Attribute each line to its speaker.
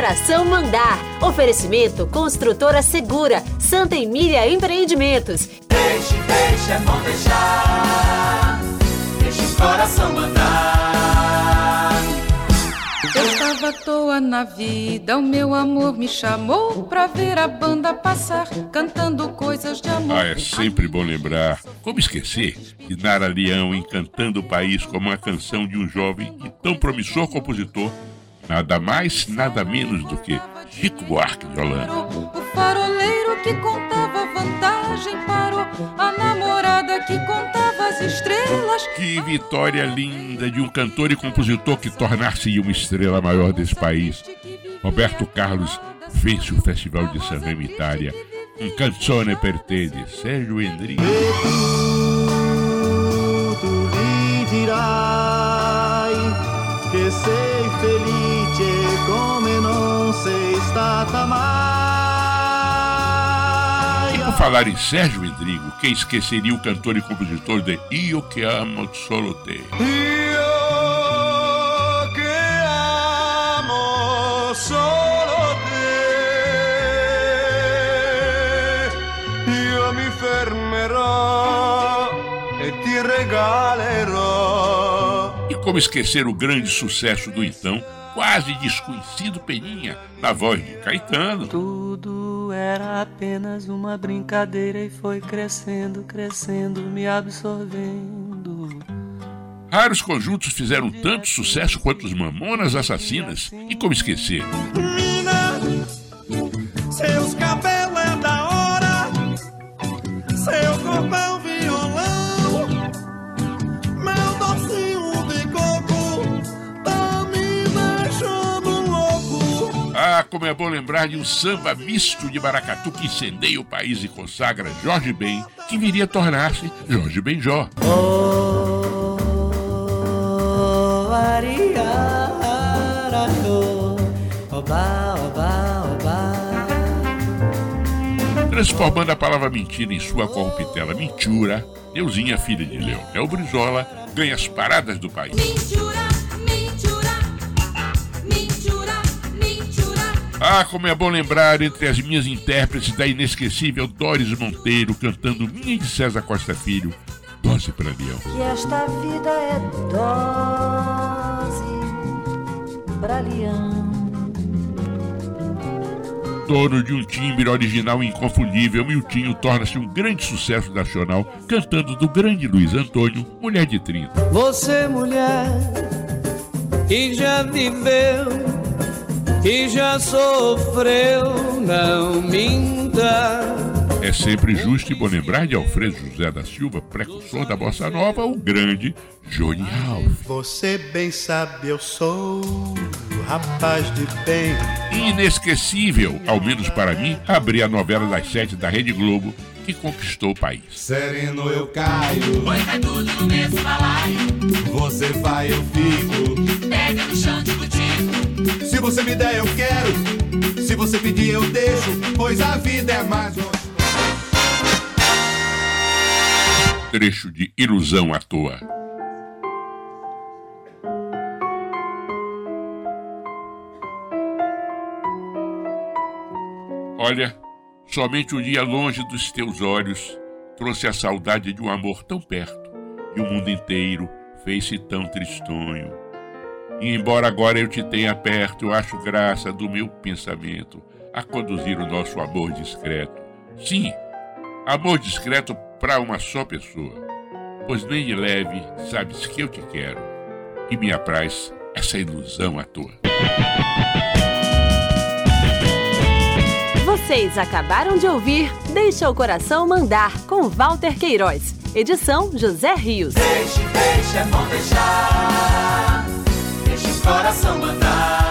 Speaker 1: coração mandar. Oferecimento Construtora Segura, Santa Emília Empreendimentos.
Speaker 2: Deixe, deixe, é bom deixar. Deixe o coração mandar.
Speaker 3: Eu estava à toa na vida, o meu amor me chamou pra ver a banda passar, cantando coisas de amor.
Speaker 4: Ah, é sempre bom lembrar. Como esquecer de Nara Leão encantando o país como uma canção de um jovem e tão promissor compositor, nada mais, nada menos do que Chico Buarque de Holanda.
Speaker 3: O faroleiro que contava vantagem parou, a namorada que contava as estrelas.
Speaker 4: Que vitória linda de um cantor e compositor que tornar-se uma estrela maior desse país. Roberto Carlos vence o Festival de San Remo Itália com Canzone per te de Sérgio Endrigo.
Speaker 5: dirai che sei felice come non sei stata mai.
Speaker 4: E por falar em Sérgio Endrigo, quem esqueceria o cantor e compositor de Io que amo solo te?
Speaker 5: Io che amo solo te, io mi fermerò e ti regalerò.
Speaker 4: E como esquecer o grande sucesso do então, quase desconhecido Peninha, na voz de Caetano.
Speaker 6: Tudo era apenas uma brincadeira e foi crescendo, crescendo, me absorvendo.
Speaker 4: Raros conjuntos fizeram tanto sucesso quanto os Mamonas Assassinas. E como esquecer? Como é bom lembrar de um samba misto de maracatu que incendeia o país e consagra Jorge Ben, que viria a tornar-se Jorge Benjó.
Speaker 6: Oh, ariaraco, oba, oba, oba.
Speaker 4: Transformando a palavra mentira em sua corruptela mentura, Neuzinha, filha de Leonel Brizola, ganha as paradas do país.
Speaker 7: Mentira,
Speaker 4: Ah, como é bom lembrar entre as minhas intérpretes da inesquecível Doris Monteiro cantando Minha de César Costa Filho, Dose para Leão.
Speaker 6: Que esta vida é dose pra leão.
Speaker 4: Dono de um timbre original e inconfundível, Miltinho torna-se um grande sucesso nacional cantando do grande Luiz Antônio, Mulher de 30.
Speaker 6: Você, mulher, que já viveu, que já sofreu, não minta.
Speaker 4: É sempre justo e bom lembrar de Alfredo José da Silva, precursor da Bossa Nova, o grande Johnny Alves.
Speaker 5: Você bem sabe, eu sou rapaz de bem.
Speaker 4: Inesquecível, ao menos para mim, abrir a novela das sete da Rede Globo, que conquistou o país.
Speaker 5: Sereno eu caio,
Speaker 2: Põe cai tudo no mesmo balaio.
Speaker 5: você vai, eu fico. Se você me der, eu quero. Se você pedir, eu deixo. Pois a vida é mais.
Speaker 4: Trecho de Ilusão à Toa. Olha, somente um dia longe dos teus olhos trouxe a saudade de um amor tão perto, e o mundo inteiro fez-se tão tristonho. E embora agora eu te tenha perto, eu acho graça do meu pensamento a conduzir o nosso amor discreto. Sim, amor discreto para uma só pessoa, pois nem de leve sabes que eu te quero, e me apraz essa ilusão à toa.
Speaker 1: Vocês acabaram de ouvir Deixa o Coração Mandar, com Walter Queiroz. Edição José Rios.
Speaker 2: Deixe, deixe, é bom deixar. Coração mandar.